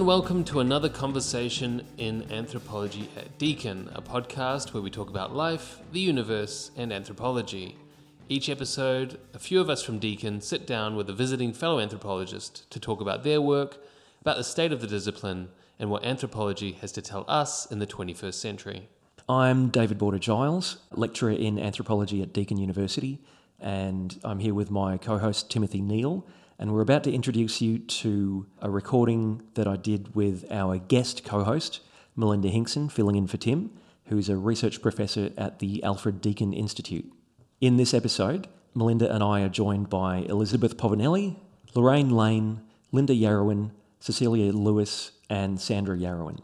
and welcome to another conversation in Anthropology at Deakin, a podcast where we talk about life, the universe, and anthropology. Each episode, a few of us from Deakin sit down with a visiting fellow anthropologist to talk about their work, about the state of the discipline, and what anthropology has to tell us in the 21st century. I'm David Boarder Giles, lecturer in anthropology at Deakin University, and I'm here with my co host Timothy Neale and we're about to introduce you to a recording that I did with our guest co host, Melinda Hinkson, filling in for Tim, who's a research professor at the Alfred Deakin Institute. In this episode, Melinda and I are joined by Elizabeth Povinelli, Lorraine Lane, Linda Yarrowin, Cecilia Lewis, and Sandra Yarrowin.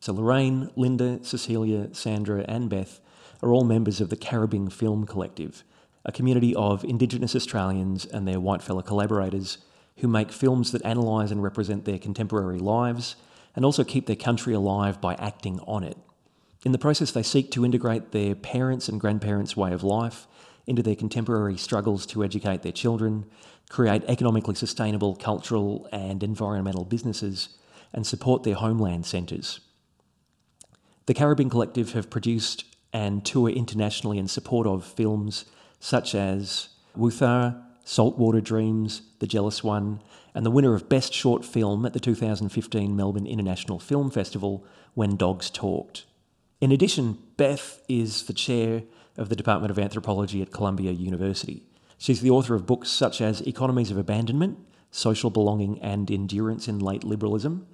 So, Lorraine, Linda, Cecilia, Sandra, and Beth are all members of the Karrabing Film Collective, a community of Indigenous Australians and their white fellow collaborators who make films that analyse and represent their contemporary lives and also keep their country alive by acting on it. In the process, they seek to integrate their parents' and grandparents' way of life into their contemporary struggles to educate their children, create economically sustainable cultural and environmental businesses, and support their homeland centres. The Karrabing Collective have produced and tour internationally in support of films such as Wutharr, Saltwater Dreams, The Jealous One, and the winner of Best Short Film at the 2015 Melbourne International Film Festival, When Dogs Talked. In addition, Beth is the chair of the Department of Anthropology at Columbia University. She's the author of books such as Economies of Abandonment, Social Belonging and Endurance in Late Liberalism,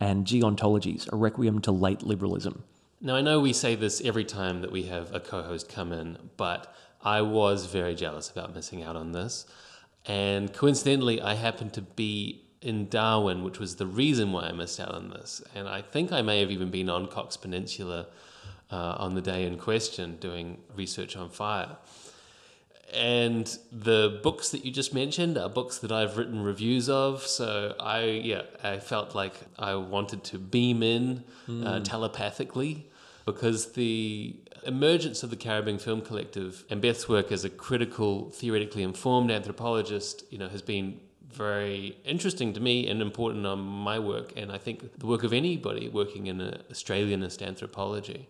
and Geontologies, A Requiem to Late Liberalism. Now, I know we say this every time that we have a co host come in, but I was very jealous about missing out on this. And coincidentally, I happened to be in Darwin, which was the reason why I missed out on this. And I think I may have even been on Cox Peninsula uh, on the day in question doing research on fire. And the books that you just mentioned are books that I've written reviews of. So I, yeah, I felt like I wanted to beam in mm. uh, hmm. telepathically because the emergence of the Karrabing Film Collective and Beth's work as a critical, theoretically informed anthropologist, you know, has been very interesting to me and important on my work, and I think the work of anybody working in Australianist anthropology.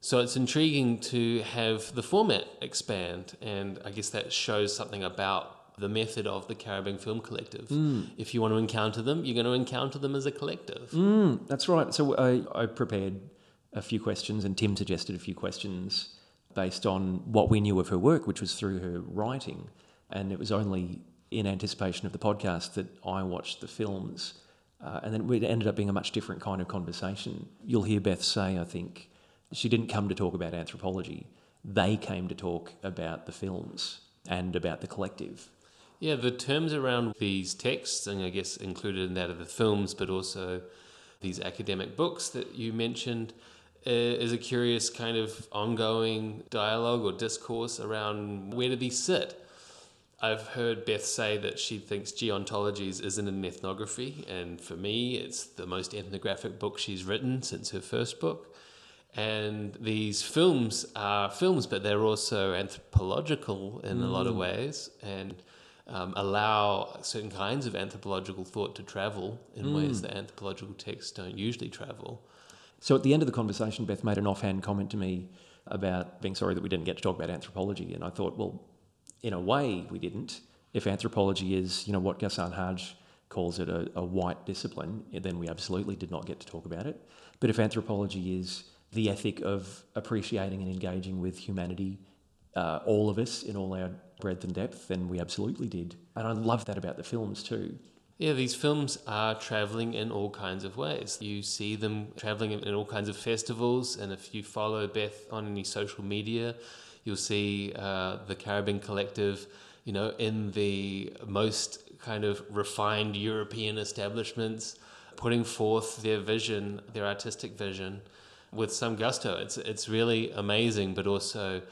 So it's intriguing to have the format expand, and I guess that shows something about the method of the Karrabing Film Collective. Mm. If you want to encounter them, you're going to encounter them as a collective. Mm, that's right. So I, I prepared a few questions, and Tim suggested a few questions based on what we knew of her work, which was through her writing. And it was only in anticipation of the podcast that I watched the films. Uh, and then it ended up being a much different kind of conversation. You'll hear Beth say, I think, she didn't come to talk about anthropology. They came to talk about the films and about the collective. Yeah, the terms around these texts, and I guess included in that are the films, but also these academic books that you mentioned, is a curious kind of ongoing dialogue or discourse around where do these sit. I've heard Beth say that she thinks Geontologies isn't an ethnography, and for me, it's the most ethnographic book she's written since her first book. And these films are films, but they're also anthropological in mm. a lot of mm. ways and um, allow certain kinds of anthropological thought to travel in mm. ways that anthropological texts don't usually travel. So at the end of the conversation, Beth made an offhand comment to me about being sorry that we didn't get to talk about anthropology. And I thought, well, in a way, we didn't. If anthropology is, you know, what Ghassan Hage calls it a, a white discipline, then we absolutely did not get to talk about it. But if anthropology is the ethic of appreciating and engaging with humanity, uh, all of us in all our breadth and depth, then we absolutely did. And I love that about the films too. Yeah, these films are traveling in all kinds of ways. You see them traveling in all kinds of festivals, and if you follow Beth on any social media, you'll see uh, the Karrabing Collective, you know, in the most kind of refined European establishments, putting forth their vision, their artistic vision, with some gusto. It's it's really amazing, but also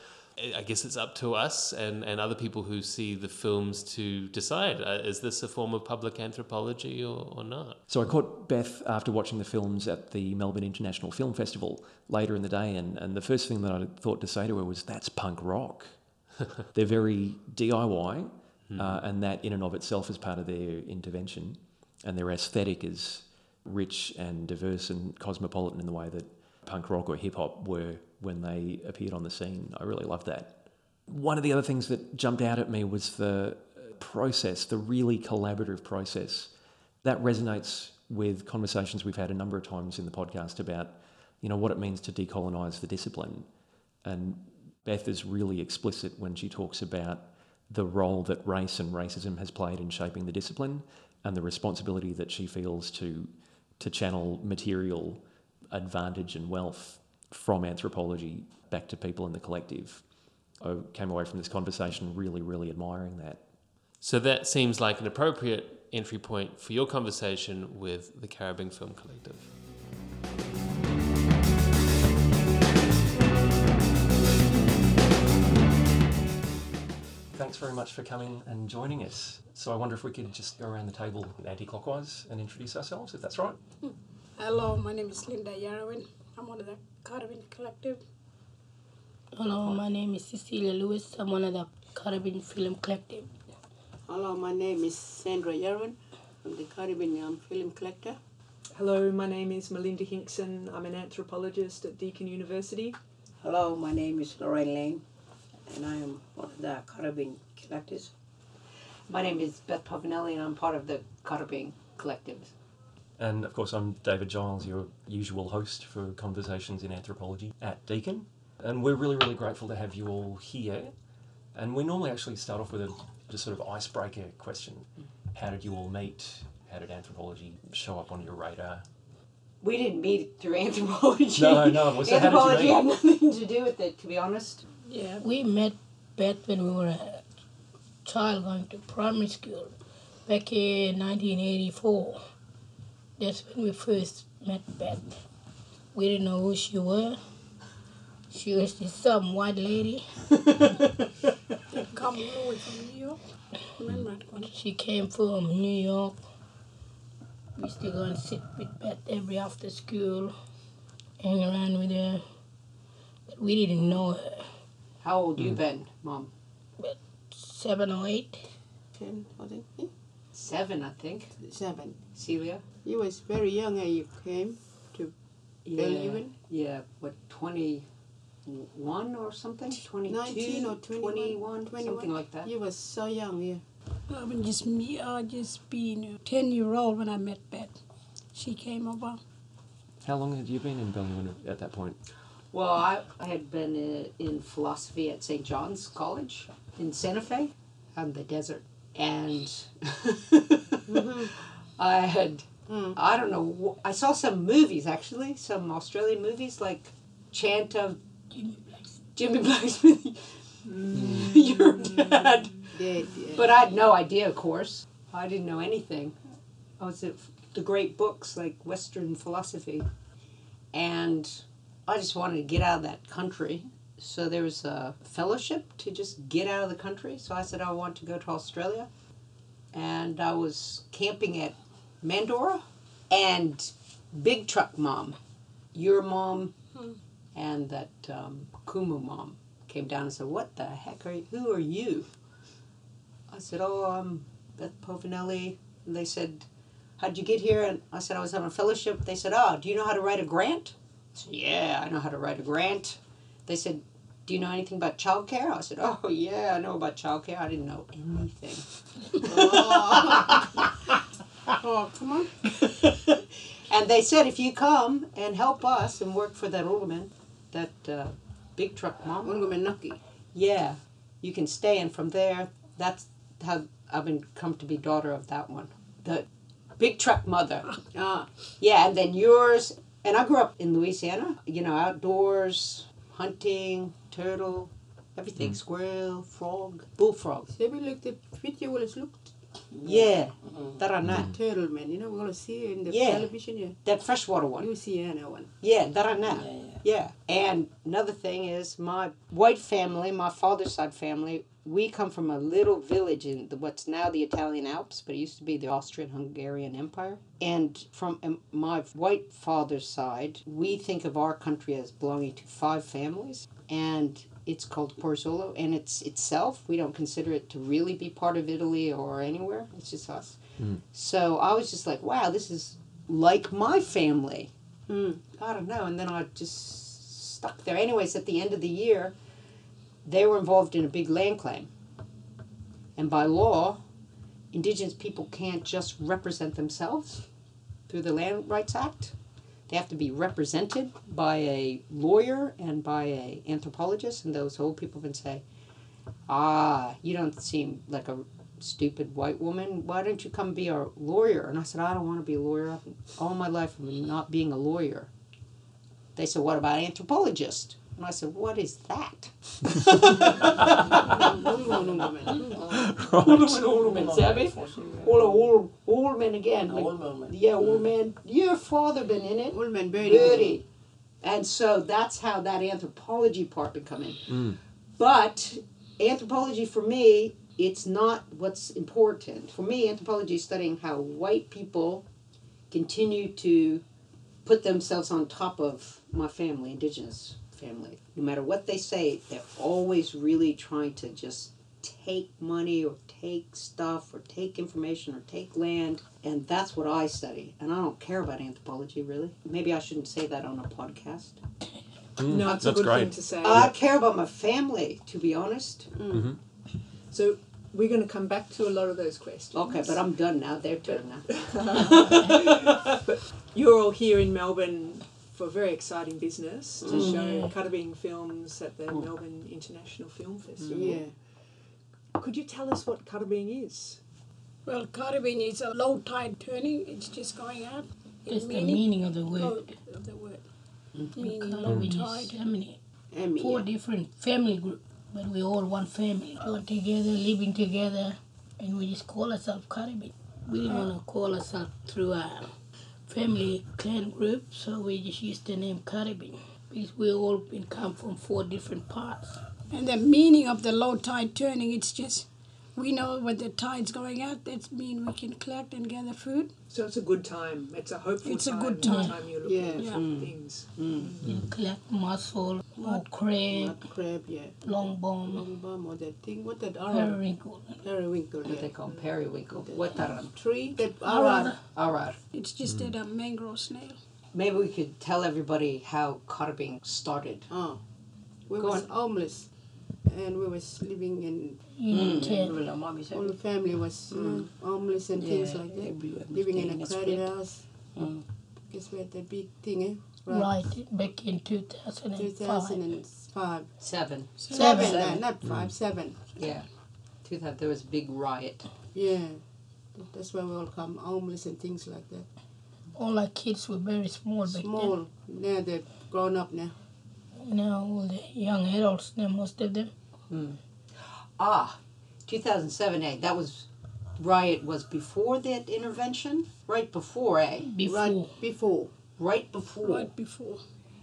I guess it's up to us and, and other people who see the films to decide uh, is this a form of public anthropology or, or not? So I caught Beth after watching the films at the Melbourne International Film Festival later in the day, and, and the first thing that I thought to say to her was, That's punk rock. They're very DIY, mm. uh, and that in and of itself is part of their intervention, and their aesthetic is rich and diverse and cosmopolitan in the way that punk rock or hip hop were when they appeared on the scene. I really loved that. One of the other things that jumped out at me was the process, the really collaborative process. That resonates with conversations we've had a number of times in the podcast about, you know, what it means to decolonize the discipline. And Beth is really explicit when she talks about the role that race and racism has played in shaping the discipline and the responsibility that she feels to to channel material advantage and wealth from anthropology back to people in the collective. I came away from this conversation really, really admiring that. So that seems like an appropriate entry point for your conversation with the Karrabing Film Collective. Thanks very much for coming and joining us. So I wonder if we could just go around the table anti-clockwise and introduce ourselves, if that's right. Hmm. Hello, my name is Linda Yarrowin. I'm one of the Karrabing Collective. Hello, my name is Cecilia Lewis. I'm one of the Karrabing Film Collective. Hello, my name is Sandra Yarrowin. I'm the Karrabing Young Film Collector. Hello, my name is Melinda Hinkson. I'm an anthropologist at Deakin University. Hello, my name is Lorraine Lane, and I am one of the Karrabing Collectors. My name is Beth Povinelli, and I'm part of the Karrabing Collective. And of course, I'm David Giles, your usual host for Conversations in Anthropology at Deakin. And we're really, really grateful to have you all here. And we normally actually start off with a just sort of icebreaker question. How did you all meet? How did anthropology show up on your radar? We didn't meet through anthropology. No, no, well, so how did you anthropology had nothing to do with it, to be honest. Yeah, We met Beth when we were a child going to primary school back in 1984. That's when we first met Beth. We didn't know who she was. She was just some white lady. come all the way from New York. Remember that one? She came from New York. We used to go and sit with Beth every after school, hang around with her. But we didn't know her. How old you mm. been, Mom? Seven or eight. Ten, I think. Seven, I think. Seven. Celia? You was very young when you came. To yeah. Belyuen? Yeah, what, 21 or something? 22? 19 or 21, 21, 21. something like that. You was so young, yeah. I was just me. I just been a ten year old when I met Beth. She came over. How long had you been in Belyuen at that point? Well, I, I had been uh, in philosophy at St. John's College in Santa Fe on the desert. And I had, Mm. I don't know, I saw some movies actually, some Australian movies like Chant of Jimmy Black's Jimmy Blacksmith. Mm. Your dad. Dead, yeah. But I had no idea, of course. I didn't know anything. I was at the great books like Western philosophy. And I just wanted to get out of that country. So there was a fellowship to just get out of the country. So I said I want to go to Australia. And I was camping at Mandorah. And Big Truck Mom, your mom, and that um, Kumu mom came down and said, What the heck are you? Who are you? I said, Oh, I'm Beth Povinelli. And they said, How'd you get here? And I said, I was on a fellowship. They said, Oh, do you know how to write a grant? I said, Yeah, I know how to write a grant. They said, Do you know anything about childcare? I said, Oh, yeah, I know about childcare. I didn't know anything. Oh, come on. And they said, If you come and help us and work for that woman, that uh, big truck mom, I'm going yeah, you can stay. And from there, that's how I've been come to be daughter of that one. The big truck mother. Ah, Yeah, and then yours. And I grew up in Louisiana, you know, outdoors, hunting, turtle, everything, squirrel, frog, bullfrog. so we looked at video, well, it's looked Yeah, Darana. turtle man, you know, we're going to see in the Yeah. television, yeah. That freshwater one. Louisiana one. Yeah, Darana. Yeah. yeah. And another thing is my white family, my father's side family, we come from a little village in the, what's now the Italian Alps, but it used to be the Austrian-Hungarian Empire. And from um, my white father's side, we think of our country as belonging to five families, and it's called Porzolo. And it's itself, we don't consider it to really be part of Italy or anywhere. It's just us. So I was just like, wow, this is like my family. Mm. I don't know. And then I just stuck there. Anyways, at the end of the year, they were involved in a big land claim. And by law, Indigenous people can't just represent themselves through the Land Rights Act. They have to be represented by a lawyer and by a anthropologist, and those old people can say, "Ah, you don't seem like a stupid white woman. Why don't you come be our lawyer?" And I said, "I don't want to be a lawyer. All my life been not being a lawyer." They said, "What about anthropologist?" And I said, "What is that?" Oldman, Savvy? All old, old men again. Like, yeah, old man. Your father been in it. Old man Birdie. Birdie. And so that's how that anthropology part would come in. But anthropology for me, it's not what's important. For me, anthropology is studying how white people continue to put themselves on top of my family, indigenous family. No matter what they say, they're always really trying to just take money or take stuff or take information or take land. And that's what I study. And I don't care about anthropology really. Maybe I shouldn't say that on a podcast. Mm, no, it's a that's good great. thing to say. I care about my family, to be honest. Mm-hmm. so we're going to come back to a lot of those questions. Okay, but I'm done now. Their turn now. You're all here in Melbourne for very exciting business to Mm. show Karrabing films at the Melbourne International Film Festival. Yeah. Could you tell us what Karrabing is? Well, Karrabing is a low tide turning. It's just going out. in That's the meaning of the word. Oh, of the word. Meaning low Karrabing is tide. family. Emmy. Four different family groups, but we all one family. All together, living together, and we just call ourselves Karrabing. We didn't want to call ourselves through our family clan group, so we just used the name Karrabing. Because we all been come from four different parts. And the meaning of the low tide turning, it's just we know when the tide's going out, that means we can collect and gather food. So it's a good time. It's a hopeful It's a good time. time you're looking Yeah. at Yeah. things. You collect mussel, more crab, Mud crab, yeah. long bone, Long bomb or that thing. What that arrow? periwinkle. Periwinkle, What they yeah. call periwinkle. What that? Tree. That Arara. arrow. All right. It's just that a mangrove snail. Maybe we could tell everybody how Karrabing started. Oh. We Go was on. homeless. And we was living in, You Mm. can all the family was uh, homeless and things like that. Living in a credit house. Mm. Guess what the big thing, eh? Right back in 2005. 2005. Seven. Seven, Seven. uh, not five, seven. Yeah. Two thousand. There was a big riot. Yeah. That's why we all come homeless and things like that. All our kids were very small back Small. Now they're grown up now. Now all the young adults, now most of them. Ah, two thousand seven. Eh. That was riot. Was before that intervention. Right before. Eh. Before. Right before. Right before. Right before.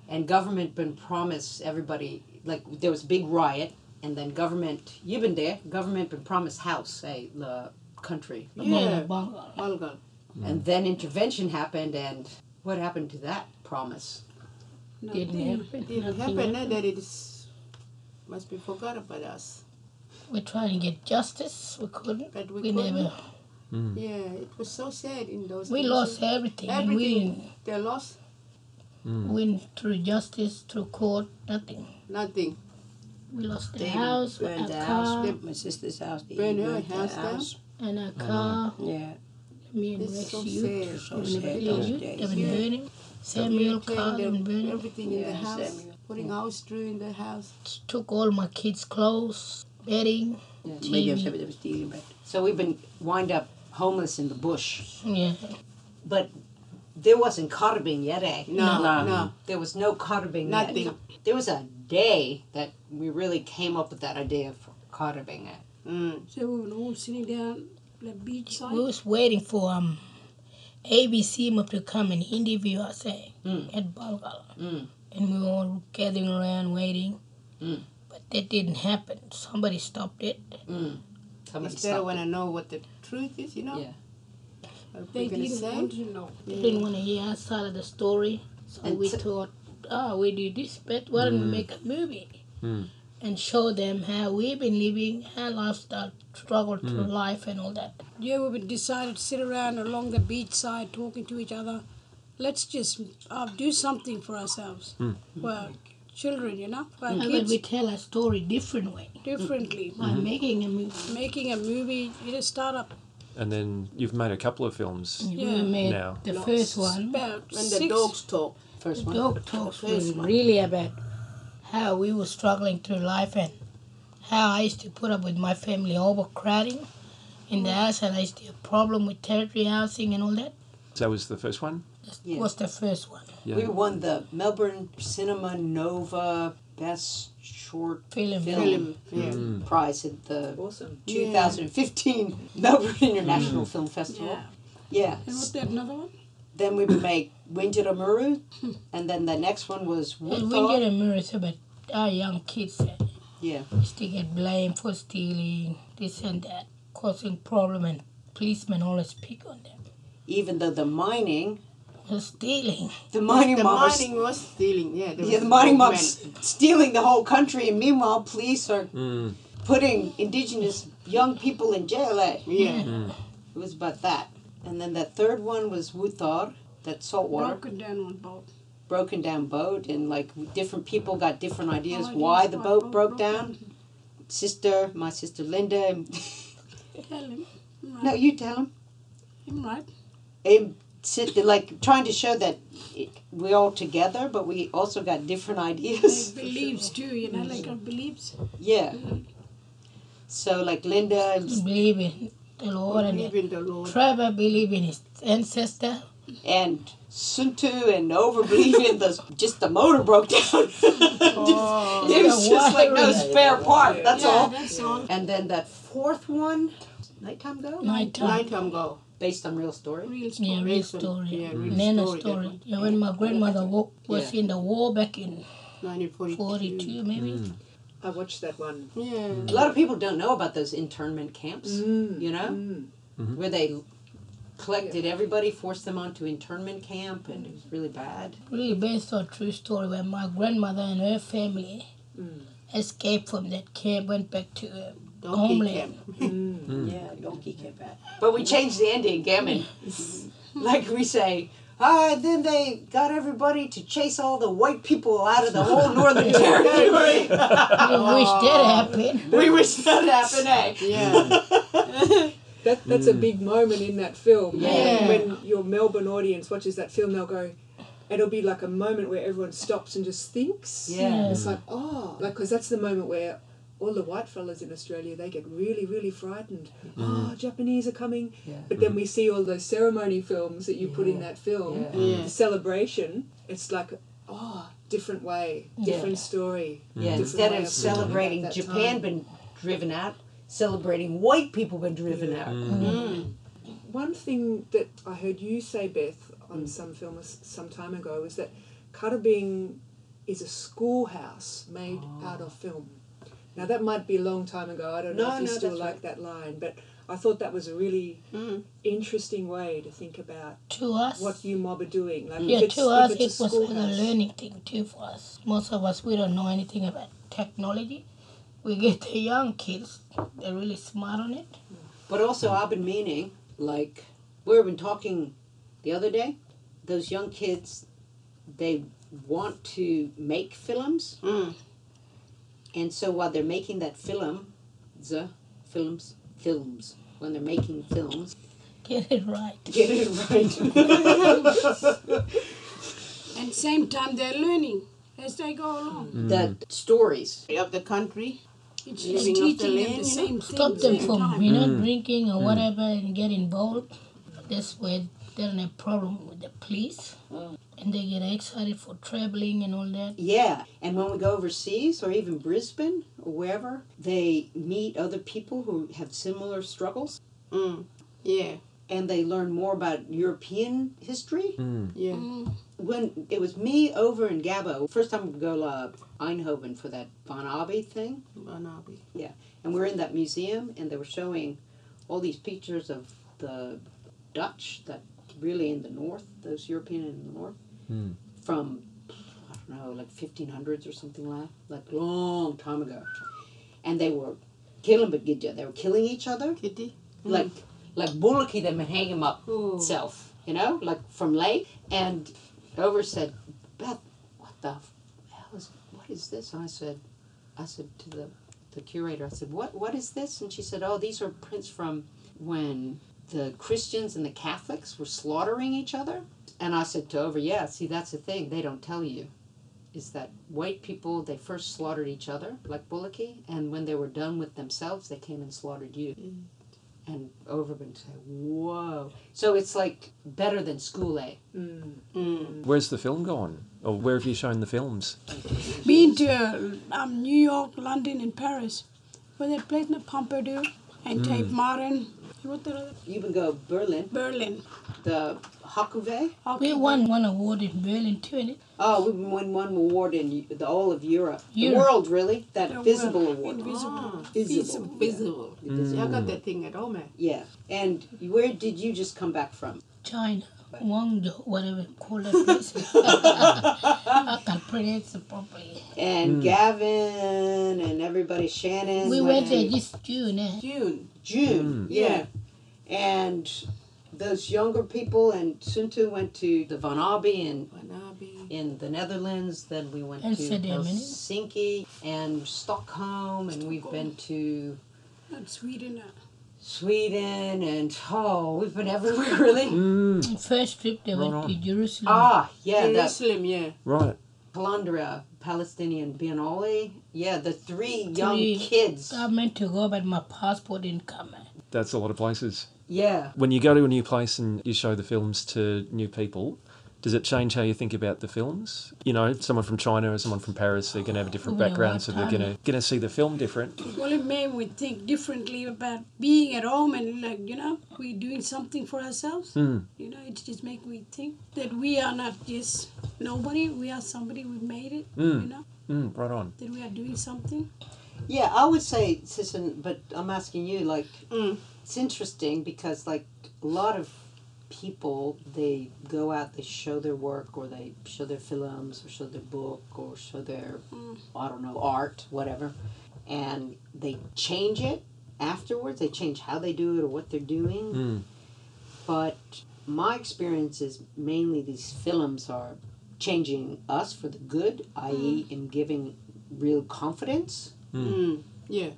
and government been promised everybody like there was a big riot and then government you've been there government been promised house say the country Yeah. Bunga. And then intervention happened and what happened to that promise Didn't Nothing. happen. Didn't happen, happened. That it is, must be forgot about us. We're trying to get justice. We couldn't. But we We couldn't. never. Mm. Yeah, it was so sad in those days. We days. lost everything. and we Everything. They lost mm. win through justice, through court, nothing. nothing. We lost the They house, burned our the car, house. My sister's house. They Burned her burned the house down? and our mm. car. Yeah. Me and It's Rex so youth. sad. So in the sad those youth, days. They've been Yeah. burning. Samuel Clean car, they've the- burning. everything in the house. Samuel. Putting house through in the house. Took all my kids' clothes, bedding, Maybe I'm TV. sorry, they was stealing, but so we've been wind up homeless in the bush Yeah. but there wasn't Karrabing yet eh No, No. no. there was no Karrabing Nothing. yet there was a day that we really came up with that idea of Karrabing it. Mm. So we were all sitting down the beach side. We was waiting for um ABC map to come and interview us eh, Mm. at Balgala. Mm. And we were all gathering around waiting. Mm. But that didn't happen. Somebody stopped it. mm. Somebody Instead of stopped want it. to know what the truth is, you know. Yeah. They we're didn't say. want to know. They didn't want to hear our side of the story. So And we so- thought, oh, we do this, but why don't we mm. make a movie? Mm. and show them how we've been living, our lifestyle, struggle through mm. life, and all that. Yeah, we decided to sit around along the beach side talking to each other. Let's just uh, do something for ourselves. Well, children, you know, for our How about kids we tell a story different way differently. by mm-hmm. making a movie? Making a movie, you just start up And then you've made a couple of films. Yeah. We made Now. the first one. about When six. the dogs talk. First one. Dog talks was first one. really about how we were struggling through life and how I used to put up with my family overcrowding in the mm. house and I used to have problem with territory housing and all that. So that was the first one. That Yeah. was the first one. Yeah. We won the Melbourne Cinema Nova Best Short Film. Film, Yeah. Mm. mm. Prize at the Awesome. 2015 Melbourne International mm. Film Festival. Yeah. Yeah. And what's that another one? Then we would make Windjarrameru, and then the next one was And we get Woodthorpe. a mirror about our young kids that Yeah. used to get blamed for stealing, this and that, causing problem and policemen always pick on them. Even though the mining, For stealing. the mining The mob was- mining was stealing. Yeah, there yeah, was the mining movement. mob's stealing the whole country, and meanwhile, police are Mm. putting indigenous young people in jail. Eh? Yeah. It was about that. And then the third one was Wutharr, that saltwater, Broken down one boat. broken down boat, and like different people got different ideas Ideas why the why boat boat broke broke down. Sister, my sister Linda, and Tell him. Right. no, you tell him. Him right. It, sit, like trying to show that we're all together, but we also got different Like ideas. beliefs too, you know, like our beliefs. yeah. So like Linda, Believe in the Lord and Believe in the Lord. Trevor believe in his ancestor. and Suntu and over believing the just the motor broke down. Oh. it was just like no wiring. spare part. That's yeah, all. that's all. And then that fourth one, nighttime go, Nighttime. Night time go. Based on real story. Real story. Yeah, real story. Yeah, real Nana story, story. one. Yeah, when my grandmother wa- was in the war back in 1942. 42 maybe. I watched that one. Yeah. A lot of people don't know about those internment camps. Mm. You know, Mm. where they collected everybody, forced them onto internment camp, and it was really bad. Really based on true story where my grandmother and her family Mm. escaped from that camp, went back to uh, Donkey homeland. Mm. Yeah, donkey came back. But we changed the ending, Gammon. like we say, ah, then they got everybody to chase all the white people out of the whole Northern Territory. I wish that happened. we wish that happened, eh? Yeah. That that's a big moment in that film. Yeah. When your Melbourne audience watches that film, they'll go. It'll be like a moment where everyone stops and just thinks. Yeah. It's like oh, like because that's the moment where all the white fellas in Australia they get really really frightened. Mm. Oh, Japanese are coming. Yeah. But then we see all those ceremony films that you put in that film. Yeah. Yeah. The celebration. It's like oh, different way, Yeah. different story. Yeah, different instead of of celebrating Japan time. been driven out, celebrating white people been driven out. Mm. mm. mm. One thing that I heard you say, Beth, on some film some time ago was that Karrabing is a schoolhouse made oh. out of film. Now that might be a long time ago. I don't know No, if you no, still like right. that line, but I thought that was a really Mm. interesting way to think about To us, what you mob are doing. Like yeah, to us it was like a learning thing too for us. Most of us we don't know anything about technology. We get the young kids; they're really smart on it. But also, I've been meaning, like, we've been talking the other day, those young kids, they want to make films. Mm. And so while they're making that film, the films, films, when they're making films, Get it right. get it right. And same time they're learning as they go along. Mm. The stories. Of the country. It's just off the teaching them land, the you know? same. Stop them same from time. you know mm. drinking or mm. whatever and get involved. That's where they don't have problem with the police, and they get excited for traveling and all that. Yeah, and when we go overseas or even Brisbane or wherever, they meet other people who have similar struggles Mm. Yeah. and they learn more about European history. Yeah. Mm. When it was me over in Gabo, first time we go to Eindhoven for that Van Abbe thing, Van Abbe. Yeah. and we are in that museum and they were showing all these pictures of the Dutch that really in the north, those European in the north, Mm. from I don't don't know, like 1500s or something like like long time ago, and they were killing but They were killing each other, Kitty. like like Bullocky them and hang them up Oh. itself, you know, like from lake. And Over said, Beth, what the hell is what is this? And I said, I said to the the curator, I said, what what is this? And she said, oh, these are prints from when the Christians and the Catholics were slaughtering each other. And I said to Over, yeah, see, that's the thing they don't tell you. Is that white people, they first slaughtered each other, like Bullocky, and when they were done with themselves, they came and slaughtered you. And Overman said, whoa. So it's like better than school A. Mm. Where's the film gone? Or where have you shown the films? Been to um, New York, London, and Paris, where they played in the Pompidou and Tate Modern. What the other? You can go Berlin, Berlin. the Hakuve. We won one award in Berlin too, and Oh, we won one award in the all of Europe. The world, really? That The visible world. award. Invisible. Ah, visible. Visible. Yeah. I got that thing at home, man. Yeah. And where did you just come back from? China, Guangzhou, whatever you call that place. I can pronounce it properly. And Gavin and everybody, Shannon. We went went there to this June. Eh? June. June. Yeah. And those younger people and Suntu went to the Van Abbe and Wanabe. in the Netherlands. Then we went to Amsterdam. Helsinki and Stockholm, and we've been to And Sweden. uh, Sweden, and oh, we've been everywhere, really. Mm, First trip they went Right to. Jerusalem. Ah, yeah, that Jerusalem, yeah. right. Qalandiya, Palestinian Biennale. Yeah, the three young kids. I meant to go, but my passport didn't come. That's a lot of places. Yeah. When you go to a new place and you show the films to new people, does it change how you think about the films? You know, someone from China or someone from Paris, they're going to have a different Oh, background, so they're going to going to see the film different. Well, it made me think differently about being at home and like you know we're doing something for ourselves. Mm. You know, it just make me think that we are not just nobody. We are somebody. We made it. Mm. You know Mm, right on. that we are doing something. Yeah, I would say, Sisson, but I'm asking you, like, Mm. it's interesting because, like, a lot of people, they go out, they show their work, or they show their films, or show their book, or show their, I don't know, art, whatever, and they change it afterwards. They change how they do it or what they're doing. Mm. But my experience is mainly these films are changing us for the good, i.e., in giving real confidence. Mm. Yeah.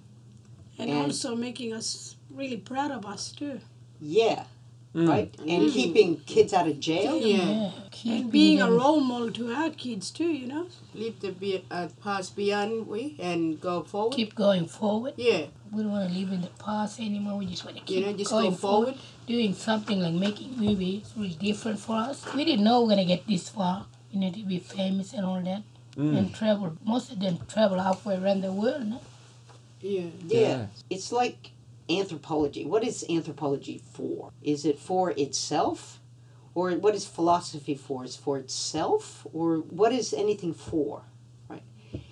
And, And- also making us really proud of us too. Yeah, Mm. right? And keeping kids out of jail. Yeah. Keep And being a role model to our kids too, you know. Leave the be- uh, past behind we and go forward. Keep going forward. yeah. We don't want to live in the past anymore. We just want to keep You know, just going go forward. Doing something like making movies is really different for us. We didn't know we are gonna get this far. You know, to be famous and all that, and travel. Most of them travel halfway around the world. No? Yeah. Yeah. Yeah. It's like anthropology. What is anthropology for? Is it for itself? Or what is philosophy for? Is for itself? Or what is anything for? Right?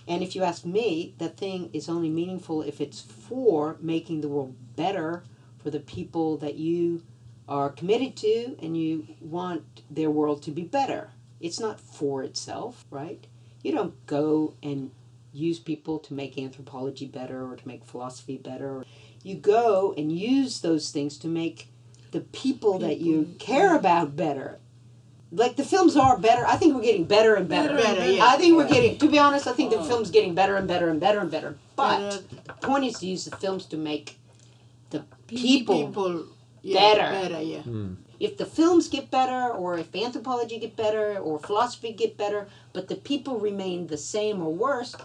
And if you ask me, that thing is only meaningful if it's for making the world better for the people that you are committed to and you want their world to be better. It's not for itself, right? You don't go and use people to make anthropology better or to make philosophy better. You go and use those things to make the people, that you care about better. Like the films are better. I think we're getting better and better. Better and Better, yeah. I think we're getting, to be honest, I think the uh-huh. film's getting better and better and better and better. But uh, the point is to use the films to make the people. People. Yeah, better. Better, yeah. Hmm. If the films get better, or if anthropology get better, or philosophy get better, but the people remain the same or worse,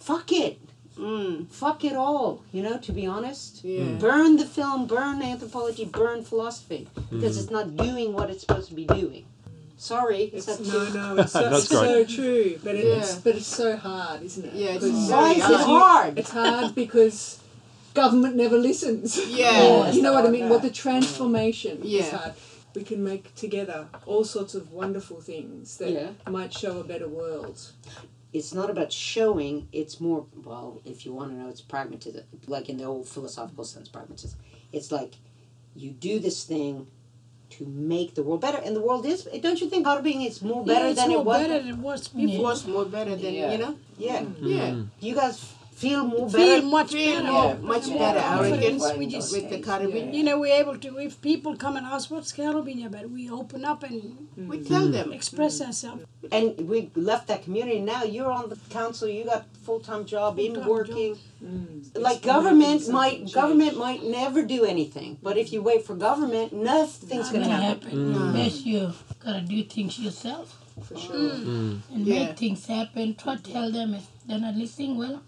fuck it Mm. fuck it all, you know, to be honest. Yeah. Burn the film, burn anthropology, burn philosophy. Because it's not doing what it's supposed to be doing. Sorry, is It's, that no, no, it's so, That's it's so true, but it, it's but it's so hard, isn't it? Yeah, it's Because very Why is it hard. hard? It's hard because government never listens. Yeah. you know what I mean. Yeah. What the transformation is Yeah. hard. We can make together all sorts of wonderful things that Yeah. might show a better world. It's not about showing, it's more, well, if you want to know, it's pragmatism. Like in the old philosophical sense, pragmatism. It's like you do this thing to make the world better. And the world is, don't you think being is more better yeah, it's than more it was? better than it was It before. was more better than Yeah. you know. Yeah. Yeah. You guys feel more Feel better? much Feel better. more, much more better. I reckon confidence. We just, the Karrabing. you know, we're able to. If people come and ask what's Karrabing about, we open up and We tell them. express ourselves. And we left that community. Now you're on the council. You got full time job in Full-time working. Mm. Like It's government might something government might never do anything, but if you wait for government, nothing's gonna Gonna happen. happen unless you gotta do things yourself For sure. Mm. and Yeah. make things happen. Try to tell them if they're not listening. Well,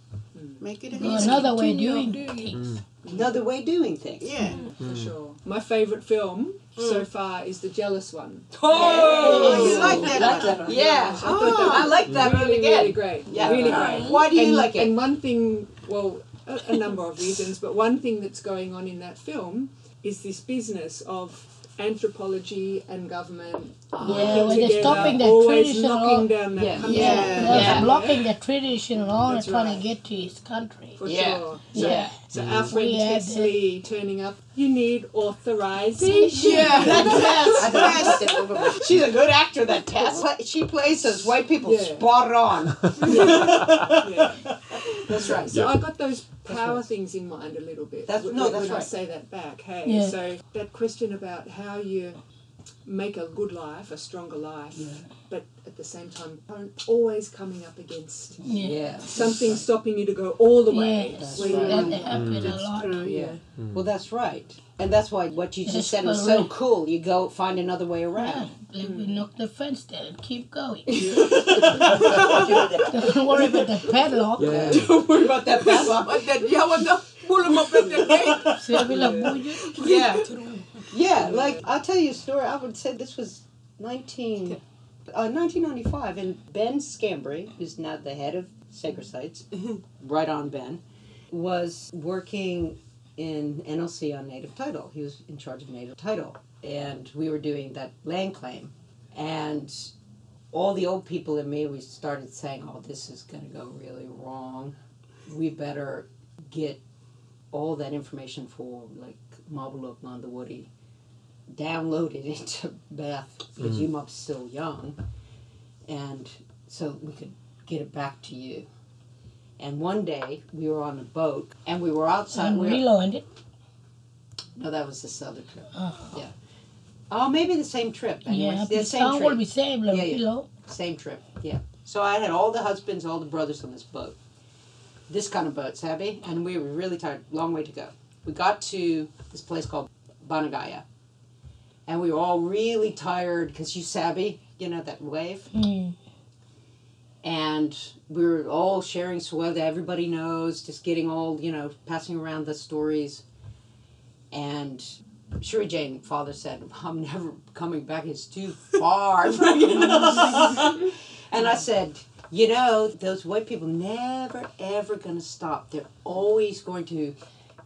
Make it go easy. another way doing doing it. things. Another way doing things. Yeah. Mm, for sure. My favourite film mm. so far is the Jealous one. Oh, oh you like that one? Yeah, I thought that oh. I like that really, one again. really great. Yeah. Really great. Why do you and, like it? And one thing, well, a, a number of reasons, but one thing that's going on in that film is this business of anthropology and government ah, Yeah, working when they're stopping that always traditional- knocking down that Yeah. country. Yeah. Yeah. blocking the tradition and all trying right. to get to his country. For Yeah. sure. So, Yeah. so mm. our friend We had Tess the- Lee turning up, you need authorization. Yeah. Yes, yes. She's a good actor, that Tess. She plays those white people Yeah. spot on. Yeah. That's right. So I got those power things in mind a little bit. That's- when, no, that's when I right. say that back. Hey, Yeah. so that question about how you make a good life, a stronger life, but at the same time, always coming up against Yeah. Yeah. something stopping you to go all the way. Yes, where you right. that want. happened a lot. True, yeah. Mm. Well, that's right. And that's why what you just Yes, said was so correct. cool. You go find another way Yeah, around. like we knock the fence down and keep going. Don't worry about the padlock. Yeah. Don't worry about that padlock. But that yeah, what the pull them up at the gate. So we like, "Boy, Yeah. Yeah, like I'll tell you a story. I would say this was 19, uh, 1995, and Ben Scambary, who's now the head of Sacred Sites, right on Ben, was working in NLC on native title. He was in charge of native title, and we were doing that land claim, and all the old people in me, we started saying, "Oh, this is going to go really wrong. We better get all that information for like Mabuluk Mandawudi downloaded into Beth because mm. you must still young, and so we could get it back to you. And one day we were on a boat and we were outside. and we were, reload it. no, that was this other trip. Oh. Yeah. Oh, maybe the same trip. Anyway, Yeah, the the same trip. will be same, like Yeah, yeah. Same trip, yeah. So I had all the husbands, all the brothers on this boat. This kind of boat, Sabby, and we were really tired. Long way to go. We got to this place called Banagaya, and we were all really tired because you Sabby, you know that wave, Mm. And we were all sharing swell that everybody knows, just getting all you know, passing around the stories, and. Shuri Jane, father said, "I'm never coming back. It's too far." And I said, you know, those white people never ever gonna stop. They're always going to,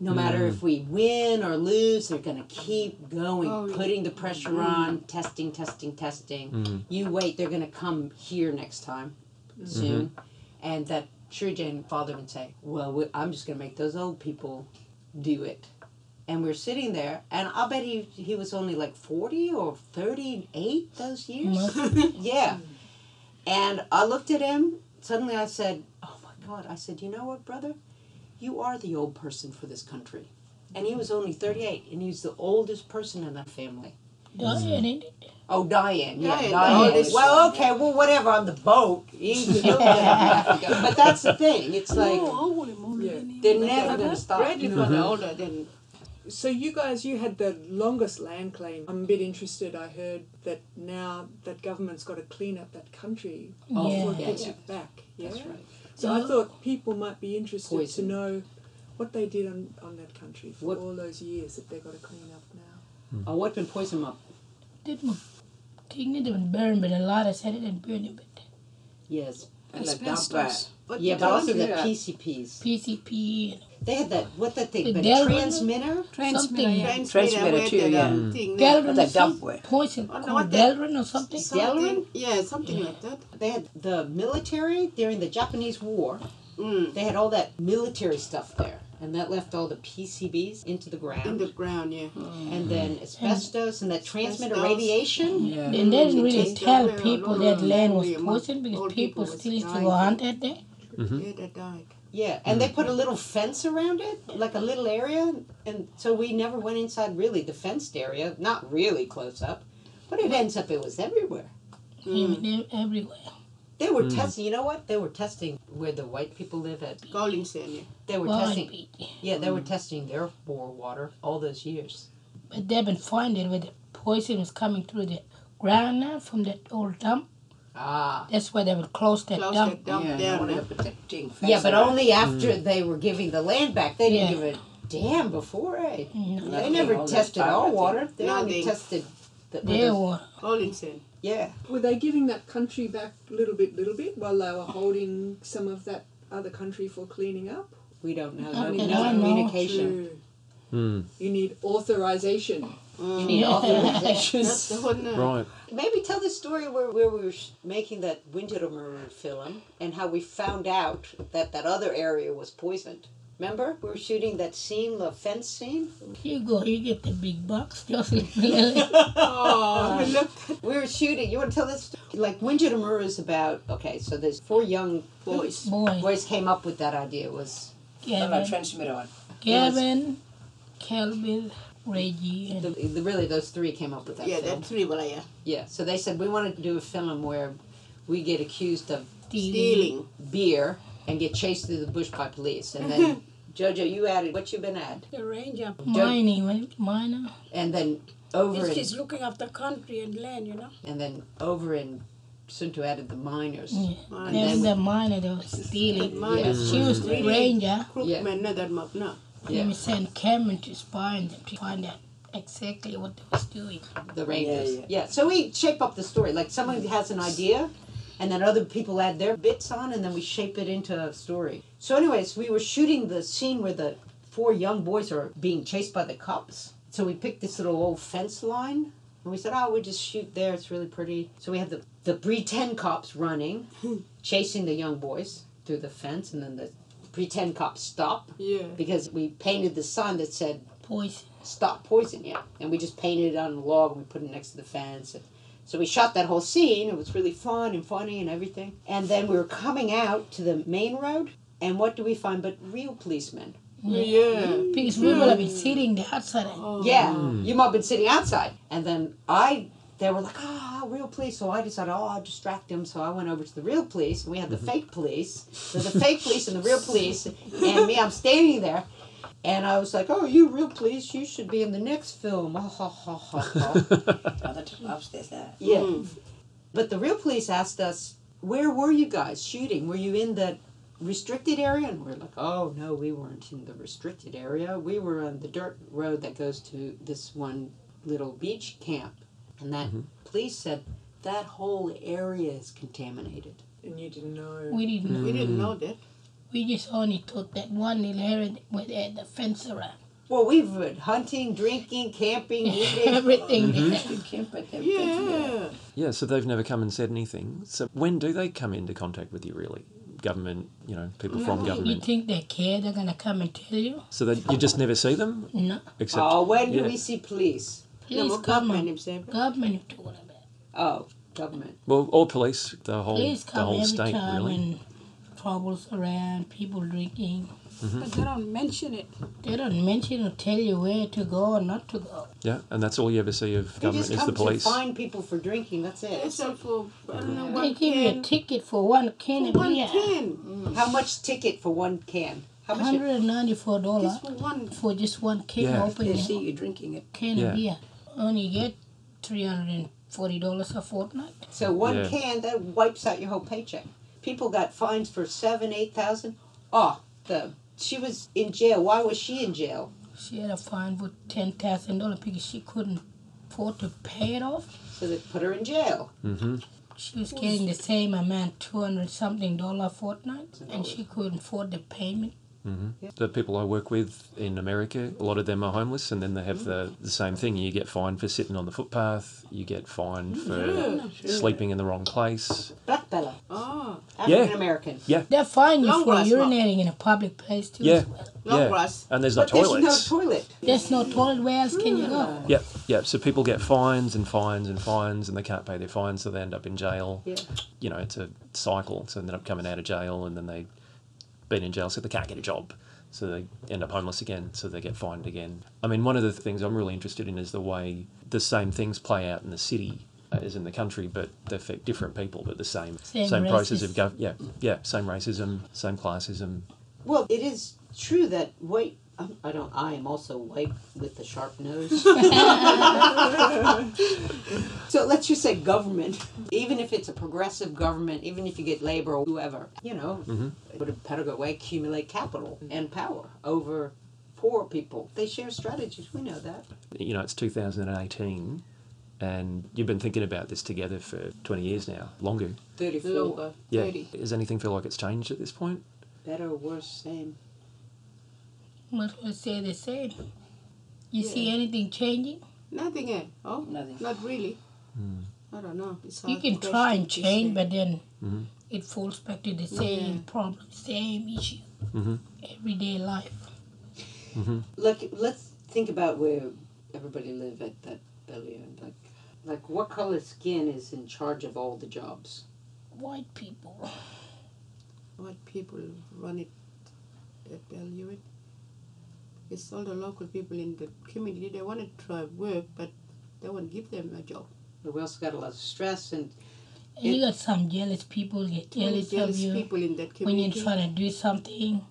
no matter if mm. we win or lose, they're gonna keep going, Oh, putting the pressure mm. on, testing, testing, testing. Mm. You wait, they're gonna come here next time, soon, mm-hmm. and that Shuri Jane father would say, well, we, I'm just gonna make those old people do it. And we're sitting there, and I'll bet he he was only like forty or thirty eight those years. yeah. And I looked at him. Suddenly I said, Oh my God. I said, You know what, brother? You are the old person for this country. And he was only 38, and he's the oldest person in that family. Diane, ain't it? Oh, Diane. Yeah, Diane, Diane. the Well, okay, well, whatever, on the boat. He still didn't have to go. But that's the thing. It's like, Yeah. they're never going to stop. Ready for the older than So you guys, you had the longest land claim. I'm a bit interested. I heard that now that government's got to clean up that country Oh, before Yeah. it gets yeah. it back. Yeah. That's right. So I thought people might be interested Poison. to know what they did on, on that country for What- all those years that they've got to clean up now. Oh, what been poison up? Did my thing it and burn, but a lot of said it and burn it, but Yes. and Asbestos. But Yeah, but also the that. PCBs. PCP and They had that, what that thing, The the transmitter? Transmitter, Something. yeah. Transmitter Transmitter where too, the, yeah. um, thing Delrin there. or that dump some poison Oh, no, called what the- Delrin or something. Something, yeah, something Yeah. like that. They had the military during the Japanese War. Mm. They had all that military stuff there. And that left all the PCBs into the ground. In the ground, yeah. Hmm. and then asbestos and that transmitter Asbestos. radiation. Yeah. They didn't They really tell people that land was poisoned because people still used to dying. go hunted there. Yeah, that died. Yeah, and they put a little fence around it, like a little area, and so we never went inside really the fenced area, not really close up, but it ends up it was everywhere. Even there- mm. everywhere. They were testing. You know what? They were testing where the white people live at. Golden Sand, yeah. They were Wild testing. beach. Yeah, they were testing their bore water all those years. But they've been finding where the poison was coming through the ground now from that old dump. Ah. That's why they would close that Close dump. that dump Yeah, down. I wanted huh? to put that thing Yeah, but only after they were giving the land back. They didn't Yeah. give a damn before, eh? No, They Okay, never tested time, I our water. They No, only they- tested the, Their water. Golden Sand. Yeah. Were they giving that country back little bit, little bit, while they were holding some of that other country for cleaning up? We don't know. How No, can no I communication. True. Hmm. You need authorization. You need authorization. That's the one. Right. Maybe tell the story where, where we were sh- making that Windjarrameru film and how we found out that that other area was poisoned. Remember? We were shooting that scene, the fence scene. You go, you get the big bucks. Just leave me. Oh, we We were shooting. You want to tell this? Story? Like Windjarrameru is about. Okay, so there's four young boys. Boy, boys came up with that idea. It was No, no, Gavin, transmitter on. Gavin, Kelvin, Reggie, and the really those three came up with that Yeah, film. that three well, yeah. Yeah. So they said we wanted to do a film where we get accused of Steely. Stealing. beer and get chased through the bush by police, and then. Jojo, you added what you've been at, The ranger. Mining, right? miner. and then over It's in just looking after country and land, you know. and then over in Sunto added the miners. Yeah. Mine. Then the miner that was stealing. Mine Yeah. She was the really ranger. Yeah. man, that much, no. Yeah. Then we sent Cameron to spy on them to find out exactly what they was doing. The Rangers. Yeah, Yeah, So we shape up the story. Like someone has an idea, and then other people add their bits on, and then we shape it into a story. So, anyways, we were shooting the scene where the four young boys are being chased by the cops. So we picked this little old fence line, and we said, "Oh, we just shoot there. It's really pretty." So we have the the pretend cops running, chasing the young boys through the fence, and then the pretend cops stop Yeah. because we painted the sign that said Poison. stop poison yeah and we just painted it on the log and we put it next to the fence and so we shot that whole scene it was really fun and funny and everything. And then we were coming out to the main road and what do we find but real policemen? Yeah. Because we would have been hmm. sitting outside. Oh. yeah hmm. you might have been sitting outside. And then i they were like ah real police. So i decided oh i'll distract them. So i went over to the real police and we had the mm-hmm. fake police. So the fake police and the real police and me i'm standing there and I was like, "Oh, you real police? You should be in the next film." Ha ha ha ha ha. Oh, that's upstairs there. Yeah. Mm. But the real police asked us, where were you guys shooting? Were you in the restricted area? And we're like, oh, no, we weren't in the restricted area. We were on the dirt road that goes to this one little beach camp. And that police said, that whole area is contaminated. And you didn't know. We didn't know. We didn't know that. We just only took that one little area where they the fence around. Well, we've been hunting, drinking, camping. Everything there. You can't them. Yeah. Yeah, so they've never come and said anything. So when do they come into contact with you, really? Government, you know, people from government. You government. think they care? They're gonna come and tell you? So that you just never see them, No. except Oh, when do we see police? Please No, come government on. Government you're talking about. Oh, government. well, or police, the whole Please the whole every state, time really. When troubles around, people drinking. Mm-hmm. But they don't mention it. They don't mention or tell you where to go or not to go. Yeah, and that's all you ever see of They government just is come the police. to find people for drinking. That's it. They sell for, I don't know, They one give you a ticket for one can of One beer. can. Mm. How much ticket for one can? How much? Hundred and ninety-four dollars Just for one. for just one can Yeah. open They see you drinking it. can Yeah. of beer. Only get three hundred and forty dollars a fortnight. So one Yeah. can that wipes out your whole paycheck. People got fines for seven, eight thousand. Oh, the she was in jail. Why was she in jail? She had a fine for ten thousand dollars because she couldn't afford to pay it off. So they put her in jail. Mm-hmm. She was getting the same amount, two hundred something dollar fortnight, and she couldn't afford the payment. Mm-hmm. The people I work with in America, a lot of them are homeless, and then they have the, the same thing. You get fined for sitting on the footpath. You get fined mm, for sleeping in the wrong place. Black Bella, Oh, African American. Yeah, They fine you for grass, what? urinating in a public place too. Yeah, As well. long yeah. grass. And there's no But there's no toilet. There's no toilet. Where else can you go? Hmm. Yeah, yeah. So people get fines and fines and fines, and they can't pay their fines, so they end up in jail. Yeah. You know, it's a cycle. So they end up coming out of jail, and then they been in jail, so they can't get a job. So they end up homeless again, so they get fined again. I mean, one of the things I'm really interested in is the way the same things play out in the city uh, as in the country, but they affect different people, but the same Same process of gov- yeah, yeah, same racism, same classism. Well, it is true that white. Um, I don't. I am also white with the sharp nose. so let's just say government. Even if it's a progressive government, even if you get labor or whoever, you know, would a better way accumulate capital and power over poor people. They share strategies. We know that. You know, it's 2018, and you've been thinking about this together for 20 years now, longer. Thirty-four. Longer. Yeah. 30. Does anything feel like it's changed at this point? Better, worse, same. Must well say the same. You see anything changing? Nothing else. Oh, Nothing. not really. I don't know. It's You can try and change, but then Mhm. it falls back to the same Yeah. problem, same issue, Mhm. everyday life. Like, let's think about where everybody live at that Belyuen. and Like, like what color skin is in charge of all the jobs? White people. White people run it at Belyuen. It's all the local people in the community. They want to try work, but they won't give them a job. But we also got a lot of stress and And you got some jealous people get jealous, jealous of you people in that when you're trying to do something.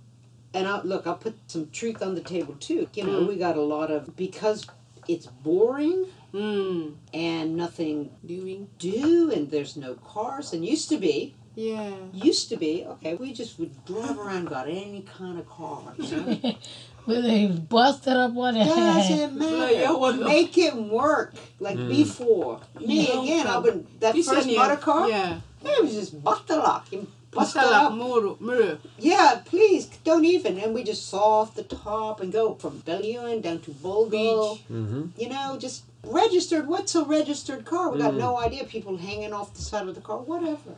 and I look, I'll put some truth on the table too. You know, Mm. we got a lot of because it's boring Mm, and nothing doing. do and there's no cars and used to be Yeah. used to be okay we just would drive around got any kind of car you know Whether they busted up what doesn't Yeah, matter well, make it work like before me Yeah. again I've been that This first one, motor car Yeah. it was just batalak and busted Pastalak up muru, muru. yeah please don't even and we just saw off the top and go from Belyuen down to Bulgo Mm-hmm. you know, just registered. What's a registered car? We got no idea. People hanging off the side of the car, whatever.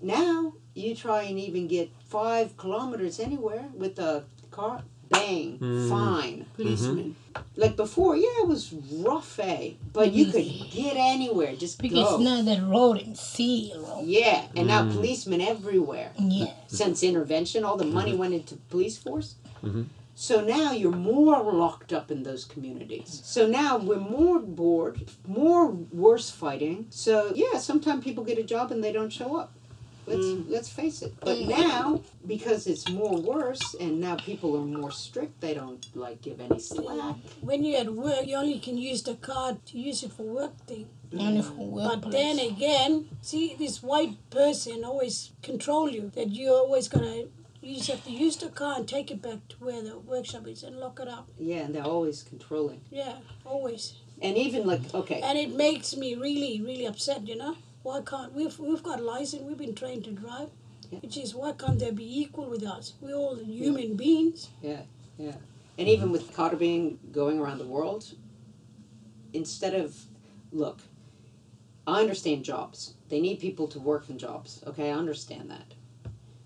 Now you try and even get five kilometers anywhere with a car, bang, hmm. fine. Mm-hmm. Policeman. Like before, yeah, it was rough, eh? But you could get anywhere, just because go. now the road and sea road. Yeah, and now mm. policemen everywhere. Yeah. Since intervention, all the money mm-hmm. went into police force. Mm-hmm. So now you're more locked up in those communities. Mm. So now we're more bored, more worse fighting. So yeah, sometimes people get a job and they don't show up. Let's mm. let's face it. But mm. now because it's more worse and now people are more strict, they don't like give any slack. When you're at work, you only can use the card to use it for work thing. Mm. Only for workplace. But then again, see, this white person always control you. That you're always gonna, you just have to use the car and take it back to where the workshop is and lock it up. Yeah, and they're always controlling. Yeah, always. And even like okay, And it makes me really, really upset. You know, why can't we've we've got license? We've been trained to drive. Yeah. Which is why can't they be equal with us? We're all human beings. Yeah, yeah. And even with Karrabing going around the world, instead of, look, I understand jobs. They need people to work in jobs. Okay, I understand that.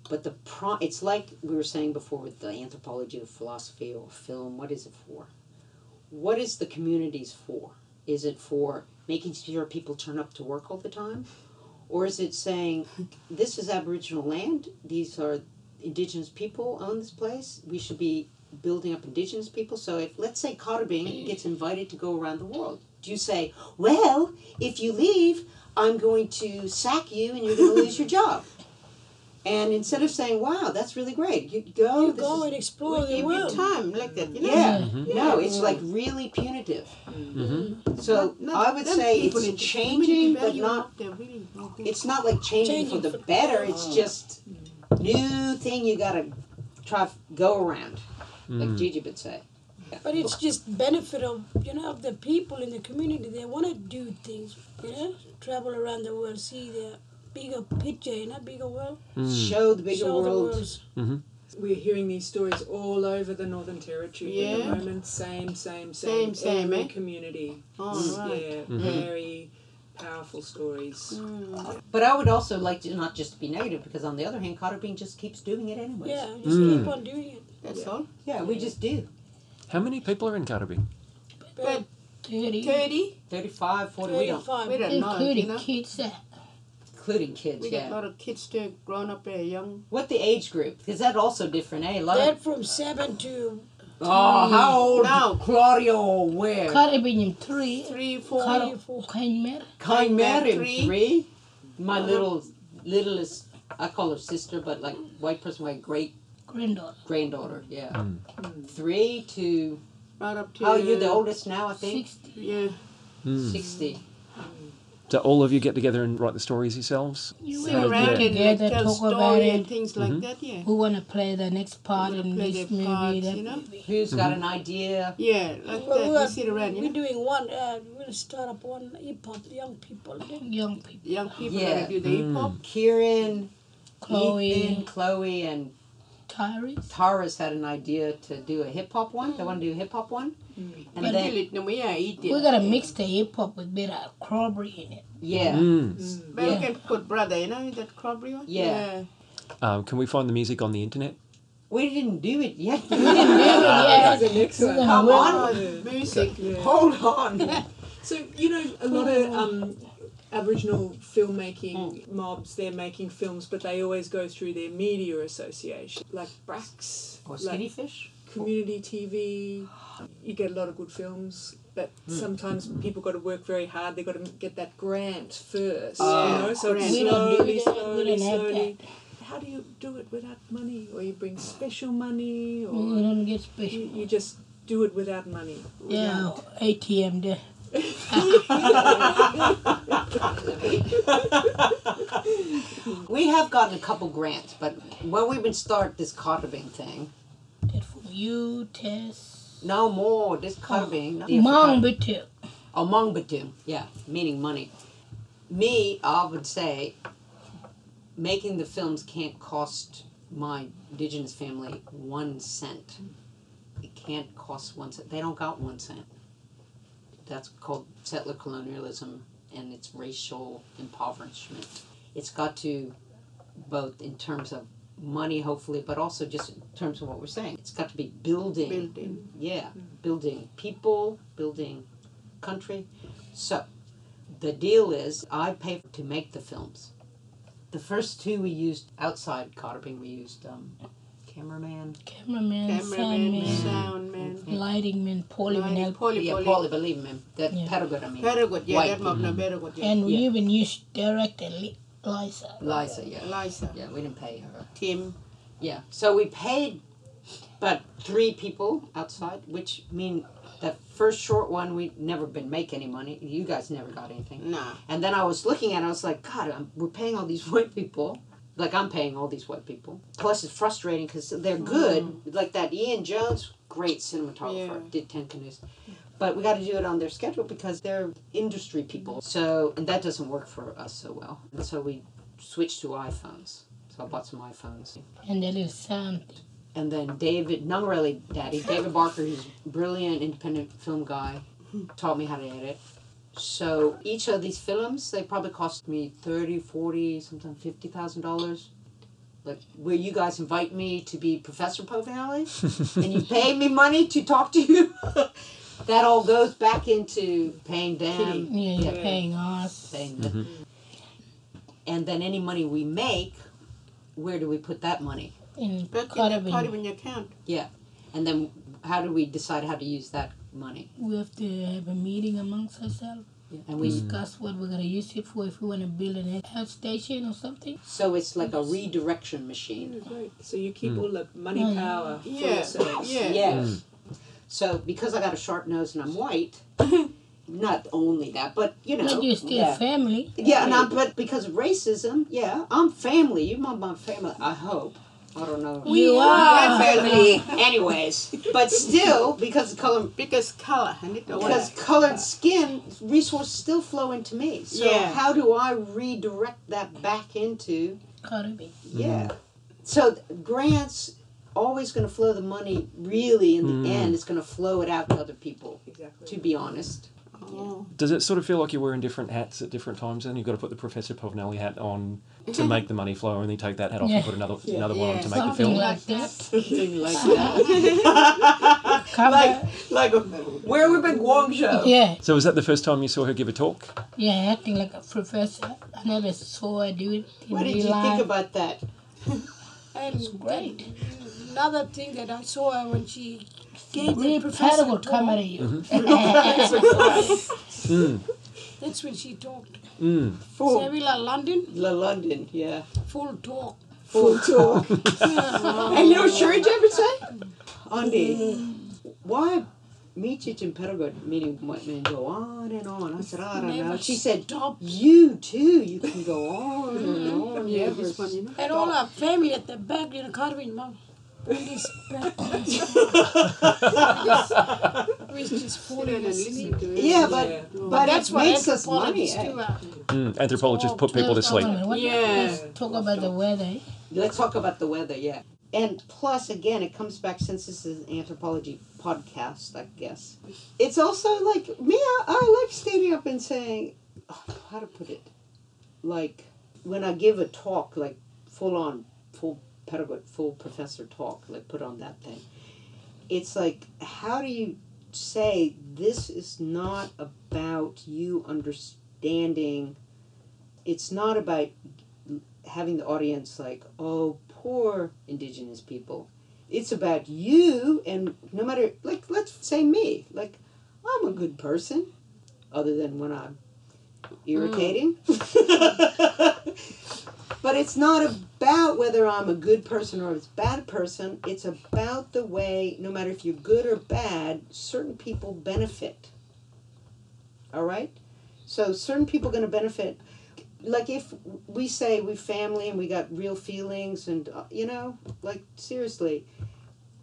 But the pro, it's like we were saying before with the anthropology of philosophy or film. What is it for? What is the communities for? Is it for making sure people turn up to work all the time? Or is it saying, this is Aboriginal land, these are indigenous people own this place, we should be building up indigenous people. So if let's say Karrabing gets invited to go around the world, do you say, Well, if you leave, I'm going to sack you and you're gonna lose your job? And instead of saying, Wow, that's really great, you go you Oh, this go is- and explore the Give you world. time like that, you know? yeah, mm-hmm. no, it's like really punitive. Mm-hmm. So Not- I would say people it's changing, but not. Really. It's not like changing, for the for- better. It's just new thing you gotta try f- go around, like mm-hmm. Gigi would say. But it's just benefit of you know of the people in the community. They want to do things, you know, travel around the world, see the bigger picture, you know, bigger world. Hmm. Show the bigger Show the world. world. Mm-hmm. We're hearing these stories all over the Northern Territory at Yeah. the moment. Same, same, same. Same, same, Every eh? community. Oh, mm. right. Yeah, mm-hmm. very powerful stories. Mm. But I would also like to not just be negative because on the other hand, Karrabing just keeps doing it anyways. Yeah, just mm. keep on doing it. That's all. Yeah, we just do. How many people are in Karrabing? But 30, 30, 35, 40, we don't, we don't know, you including know. kids. Uh, including kids, We got a lot of kids too, grown up there, young. What the age group? Because that also different, eh? A lot That of, from 7 to oh, how old? No. Claudio, where? Caribbean 3. Three, four. Car- Kaimer. Chimera Three. three. My little, littlest, I call her sister, but like white person, my great Granddaughter. granddaughter, yeah. Three to, Right up to. oh, you're the oldest now, I think? 60. Yeah. 60. Do all of you get together and write the stories yourselves? You Sit will around get and like, together, tell talk about story and it. things like mm-hmm. that, yeah. Who want to play the next part Wanna in play this their movie, parts, you know? movie. Who's got mm-hmm. an idea? Yeah, like Well, that. we We are, sit around, you we're know. doing one. Uh, we're gonna start up one hip hop young people. Young people. Young people Yeah. gonna do the hip hop. Mm. Kieran, Chloe, Ethan, Chloe, and Tyrese. Taurus had an idea to do a hip hop one. They mm. want to do a hip hop one. And But then, it, no, yeah, eat it. We're going to mix the hip hop with bit of crowberry in it. yeah. Mm. But Yeah. we can put brother, you know, that Crabtree one? Yeah. Um, can we find the music on the internet? We didn't do it yet. We didn't do it yet. The next one. gonna Come work- on. Music. Hold on. So you know, a lot of um, Aboriginal filmmaking mobs, they're making films, but they always go through their media association, like BRACS, Or like skinny fish? Community TV. You get a lot of good films, but hmm. sometimes people got to work very hard. They got to get that grant first, Oh. you know. So Grant. We don't slowly, slowly, slowly. How do you do it without money, or you bring special money, or We don't get special. you, you just do it without money? Yeah, ATM there. We have gotten a couple grants, but when we would start this Karrabing thing, That from you, Tess. no more. This but too. Oh, Mongbatum. Yeah, meaning money. Me, I would say, making the films can't cost my indigenous family one cent. It can't cost one cent. They don't got one cent. That's called settler colonialism and it's racial impoverishment. It's got to, both in terms of money, hopefully, but also just in terms of what we're saying. It's got to be building. Building. Yeah, building people, building country. So, the deal is I pay to make the films. The first two we used outside Karrabing, we used um, cameraman. Cameraman, Cameraman, soundman, sound man. lighting man, poly Lighting, man. poly, yeah, poly. Polly, believe me, that Yeah. Pedagogue, I mean. Very good, yeah, White that mob, no, very good, yeah. And we Yeah. even used director Li- Liza. Liza, yeah. Liza, Yeah, we didn't pay her. Tim, Yeah, so we paid but three people outside, which mean that first short one we never been make any money. You guys never got anything. nah. And then I was looking at it, I was like, God, I'm, we're paying all these white people. Like I'm paying all these white people. Plus, it's frustrating because they're mm. good. Like that Ian Jones, great cinematographer, Yeah. did Ten Canoes. But we got to do it on their schedule because they're industry people. So and that doesn't work for us so well. And so we switched to iPhones. So I bought some iPhones. And that is sound. And then David, not really daddy, David Barker, who's a brilliant independent film guy, taught me how to edit. So each of these films, they probably cost me 30, 40, sometimes $50,000. Like where you guys invite me to be Professor Povinelli and you pay me money to talk to you. that all goes back into paying down. Yeah, you're Yeah. paying us. paying them. And then any money we make, where do we put that money? In But in the Karrabing, Karrabing account. Yeah. And then how do we decide how to use that money? we have to have a meeting amongst ourselves. And we mm. Discuss what we're gonna use it for. If we want to build an health station or something. so it's like a redirection machine. Yeah, great. So you keep mm. all the money Mm. power for Yeah, yourselves. yeah. Yes. So because I got a sharp nose and I'm white, not only that, but you know, but you're still yeah. family. Yeah, and I'm, but because of racism, yeah, I'm family. You're my, my family. I hope. I don't know. You are are. family. Anyways, but still, because of color, Because color, because colored skin, resources still flow into me. So Yeah. how do I redirect that back into Karrabing. Yeah. So grants, always going to flow the money. Really, in the Mm. end, it's going to flow it out to other people. Exactly. To be honest. Oh. Does it sort of feel like you're wearing different hats at different times? and you've got to put the Professor Povinelli hat on to make the money flow, and then take that hat off Yeah. and put another another one on to make the film. like that. Something like that. Come Like, back. like, where we been Guangzhou? Yeah, So was that the first time you saw her give a talk? yeah, acting like a professor. I never saw her do it in What did you life. think about that? And great. another thing that I saw her when she gave the professor pedagogue talk, come at you. Mm. that's when she talked. Mm. Full, Sevilla, London, La London, yeah. full talk. Full talk. and you know what Sherry ever say? Andy, why Michich and Pedagog meeting white man go on and on? I said, I don't know. She said, stop. you too, you can go on and on. Yeah, this one, you know. And all our family at the back in the Carvin mom. All this back. we just falling And asleep. listen to it. Yeah, but, Yeah. but That's it what makes us money. anthropologists eh? do. uh, Mm. Anthropologists put people to sleep. Yeah. Let's talk about the weather. Let's talk about the weather, yeah. And plus, again, it comes back since this is an anthropology podcast, I guess. It's also like me. I, I like standing up and saying, oh, how to put it, like when I give a talk, like full on, full pedagogue, full professor talk, like put on that thing. It's like, how do you say this is not about you understanding? It's not about having the audience like, oh, poor indigenous people. It's about you, and no matter, like, let's say me. Like, I'm a good person, other than when I'm mm. irritating. but it's not about whether I'm a good person or a bad person. It's about the way, no matter if you're good or bad, certain people benefit. All right? So, certain people are going to benefit like if we say we family and we got real feelings and uh, you know like seriously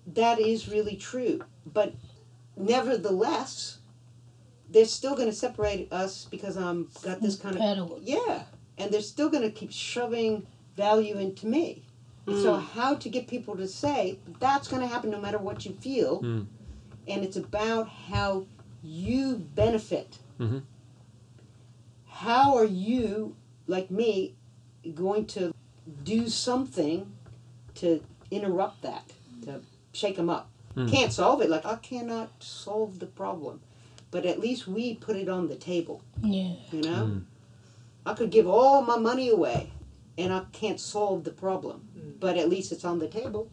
that is really true but nevertheless they're still going to separate us because i'm got this kind of yeah and they're still going to keep shoving value into me so how to get people to say that's going to happen no matter what you feel Mm. and it's about how you benefit Mhm. how are you like me going to do something to interrupt that to shake them up Mm. can't solve it like i cannot solve the problem but at least we put it on the table Yeah. you know Mm. I could give all my money away and i can't solve the problem but at least it's on the table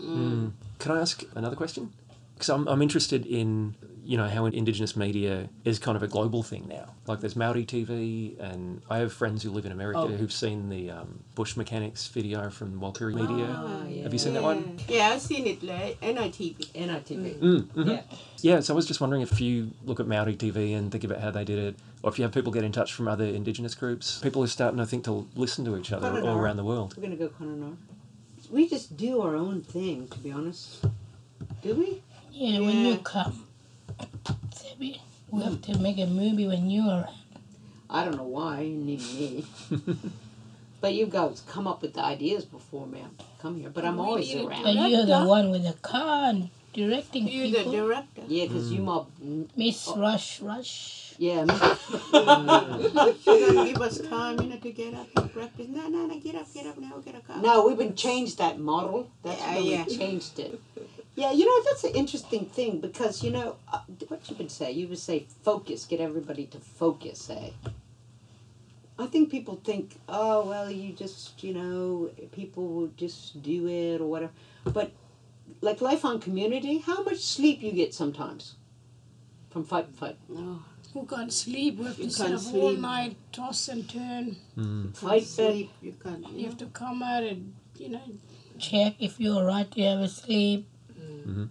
Mm. Can I ask another question? Because I'm, I'm interested in you know how Indigenous media is kind of a global thing now. Like there's Maori TV, and I have friends who live in America Oh. who've seen the um, Bush Mechanics video from Warlpiri Media. Ah, yeah. Have you seen that one? Yeah, I've seen it, like NITV. NITV. Mm, mhm. Yeah. Yeah, so I was just wondering if you look at Maori TV and think about how they did it, or if you have people get in touch from other Indigenous groups, people are starting, I think, to listen to each other all around the world. We're gonna go Kununurra. We just do our own thing, to be honest. Do we? Yeah, when you come. Sebi, we have to make a movie when you are around. I don't know why you need me. but you guys come up with the ideas before me. Come here, but I'm We always around. But you're the one with the car and directing You're the director. Yeah, because you hmm. mob. Miss Rush Rush. Yeah. You're gonna give us time, you know, to get up and practice. No, no, no, get up, get up now, get a no, we've been changed that model. That's Yeah, yeah. we changed it. Yeah, you know that's an interesting thing because you know uh, what you would say. You would say focus, get everybody to focus. Eh? I think people think, oh well, you just you know people will just do it or whatever. But like life on community, how much sleep you get sometimes from fight to fight. No, Who can't sleep? We have to You sit can't up all night, toss and turn. Mm. Fight sleep, you can't. You You have to come out and, you know, Check if you're right, you have a sleep. Hmm. Mm-hmm.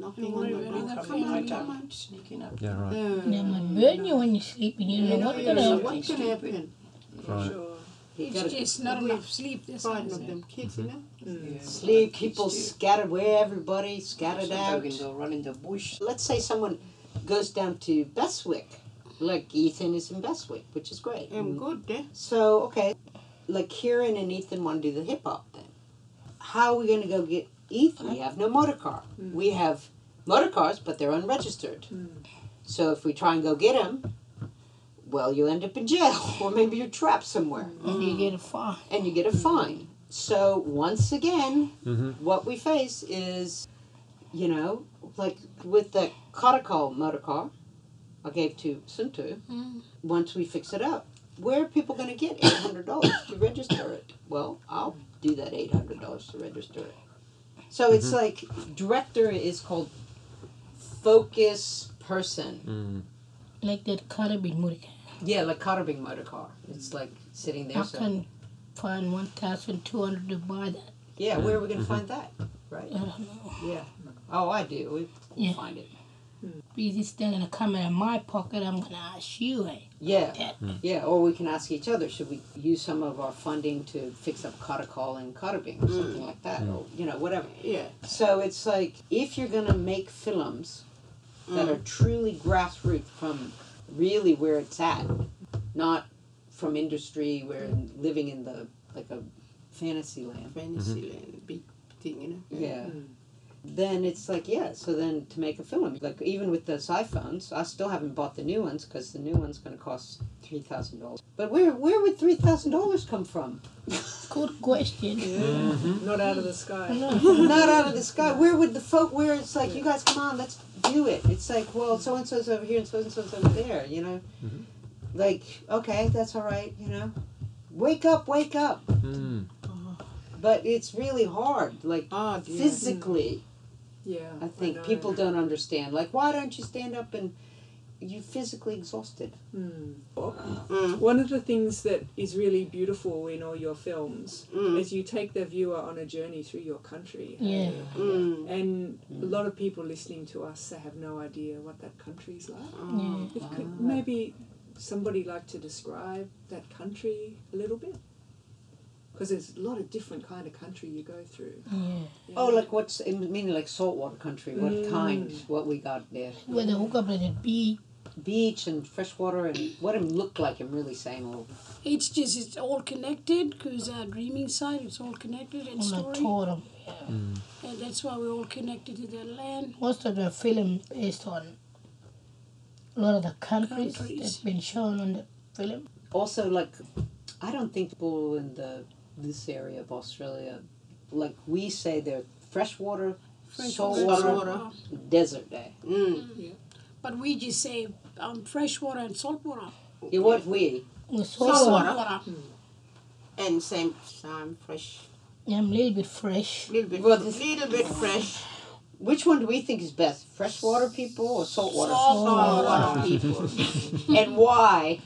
knocking Don't on the about door. other Come on, family. come on. Sneaking up. Yeah, right. Hmm. They Yeah. might burn you when you sleep and you don't You know know, what gonna happen. what can happen. Right. Sure. You just not enough sleep. This Fighting of them kids, you mm-hmm. know. Yeah, sleep, kids people scattered where everybody scattered Sometimes out. we can go run in the bush. let's say someone goes down to Beswick, like Ethan is in Beswick, which is great. I'm good eh? there. So okay, like Kieran and Ethan want to do the hip hop thing. How are we gonna go get Ethan? we have no motor car. Mm. We have motor cars, but they're unregistered. So if we try and go get him, well, you end up in jail, or maybe you're trapped somewhere, And you get a fine. and you get a fine. So once again, Mm-hmm. what we face is, you know, like with the Karakal motor car I gave to Suntu, mm. once we fix it up, where are people going to get $800 to register it? Well, I'll do that $800 to register it. So it's mm-hmm. like, director is called focus person. Mm. Like that Karrabing movie. Yeah, like Karrabing motor car. It's like sitting there. I So, can find 1,200 to buy that. yeah, where are we going to find that? Right? I don't know. Yeah. Oh, I do. We Yeah. find it. Because it's still gonna come in my pocket. I'm gonna ask you. eh? Yeah. that. Hmm. Yeah, or we can ask each other, should we use some of our funding to fix up Karakal and Karrabing or something hmm. like that, or, you know, whatever. Yeah. So it's like, if you're going to make films that are hmm. truly grassroots from really where it's at, not from industry, where living in the, like a fantasy land. Fantasy land, big thing, you know. Yeah. Then it's like, yeah, so then to make a film, like even with those iPhones, I still haven't bought the new ones because the new one's going to cost $3,000. But where, where would $3,000 come from? Good question. Not out of the sky. Not out of the sky. Where would the folk, where it's like, you guys come on, let's do it. It's like, well, so and so's over here and so and so's over there, you know? Like, okay, that's all right, you know? Wake up, wake up. Mm. But it's really hard, like dear. physically. Yeah. I think know. people don't understand. Like, why don't you stand up and you're physically exhausted? Mm. One of the things that is really beautiful in all your films Mm. is you take the viewer on a journey through your country. Yeah. Mm. And a lot of people listening to us they have no idea what that country is like. Yeah. If could maybe somebody like to describe that country a little bit? Because there's a lot of different kind of country you go through. Yeah. Oh, like what's, I mean, like saltwater country, what Mm. kind, what we got there? Where the hook up at the beach. Beach and freshwater and what it looked like, I'm really saying. all. It's just it's all connected because our dreaming side it's all connected and On the story, tour. Yeah. and that's why we're all connected to the land. Most of the film based on a lot of the countries, Countries. that's been shown on the film. also like I don't think people in the this area of Australia like we say they're freshwater, saltwater, Freshwater. desert day. Mm. But we just say um, freshwater and saltwater. Yeah, what we? With Saltwater. saltwater. And same time fresh. Yeah, I'm a little bit fresh. Little bit, Well, this- little bit fresh. Which one do we think is best? Freshwater people or saltwater? Saltwater people. And why?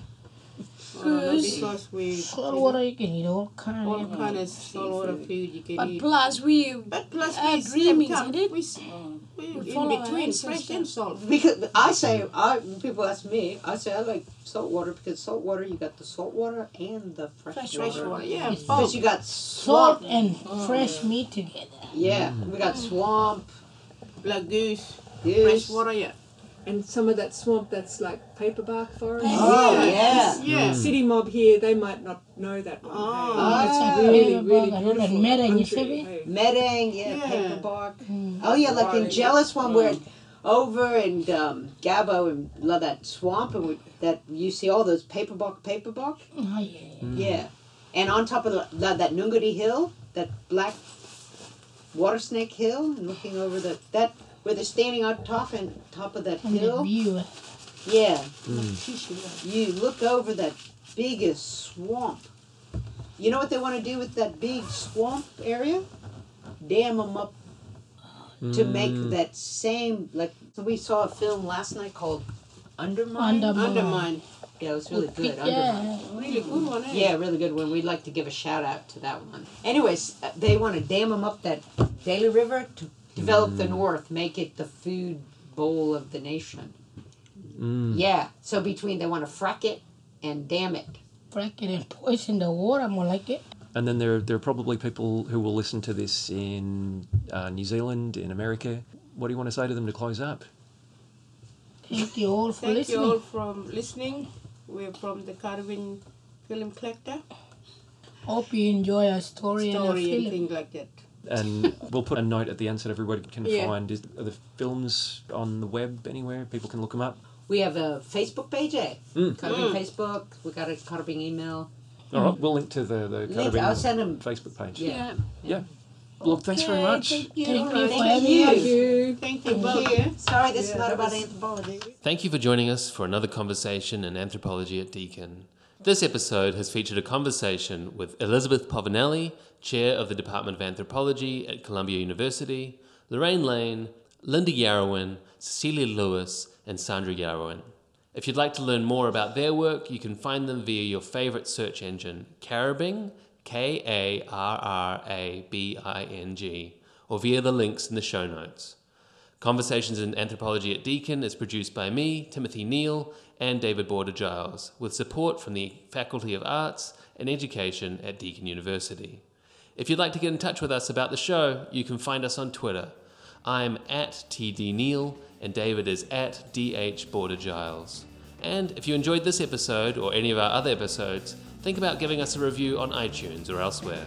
Uh, because we Saltwater, you can eat all kind all of kind of saltwater food you can But eat. plus we But plus our we dreaming, sometimes isn't it? we, we We in between fresh and salt. Because I say I when people ask me, I say I like salt water because salt water you got the salt water and the freshwater. Freshwater, yeah. It's Because you got salt swamp. and fresh meat together. Yeah, we got swamp. Black goose, Goose. fresh water, yeah. And some of that swamp that's like paperbark forest. Oh yeah. Yeah. Mm. City mob here, they might not know that one. Oh. hey. Oh. It's really, really Paperbark, I beautiful Medang, you see? hey. Medang, yeah, Yeah. paper bark. Mm. Oh yeah, like in Right. Jealous one where mm. over and um, Gabo and love that swamp and we, that you see all those paper bark, paper bark. Oh, yeah. Yeah, and on top of the, that, that Nungadi Hill, that black water snake hill, and looking over the that where they're standing on top and top of that And hill. view. Yeah, you look over that biggest swamp. You know what they want to do with that big swamp area? Dam them up to make that same like. So we saw a film last night called Undermine. Undermine. Undermine. yeah, it was really good. Undermine. Yeah. Really good one, eh? Yeah, really good one. We'd like to give a shout out to that one. Anyways, uh, they want to dam them up that Daly River to develop the north, make it the food bowl of the nation. Mm. Yeah, so between they want to frack it and dam it. Frack it and poison the water, more like it. And then there, there are probably people who will listen to this in uh, New Zealand, in America. What do you want to say to them to close up? Thank you all for Thank listening. you all from listening. We're from the Karrabing Film Collective. Hope you enjoy our story, and our Story and film. things like that. And we'll put a note at the end so that everybody can Yeah. find. Is, are the films on the web anywhere? People can look them up. We have a Facebook page, eh? Mm. Karrabing Facebook. We got a Karrabing email. All right, we'll link to the the Link, Karrabing I'll send 'em. Facebook page. Yeah. Yeah. Well, thanks very much. Thank you. Thank you Thank you. Thank you. Thank you Thank you. Sorry, this Yeah, is not about was- anthropology. Thank you for joining us for another conversation in anthropology at Deakin. This episode has featured a conversation with Elizabeth Povinelli, Chair of the Department of Anthropology at Columbia University, Lorraine Lane, Linda Yarrowin, Cecilia Lewis, and Sandra Yarrowin. If you'd like to learn more about their work, you can find them via your favorite search engine, Karrabing, K A R R A B I N G, or via the links in the show notes. Conversations in Anthropology at Deakin is produced by me, Timothy Neale, and David Boarder Giles, with support from the Faculty of Arts and Education at Deakin University. If you'd like to get in touch with us about the show, you can find us on Twitter. I'm at TD Neale, and David is at DH Boarder Giles. And if you enjoyed this episode or any of our other episodes, think about giving us a review on iTunes or elsewhere.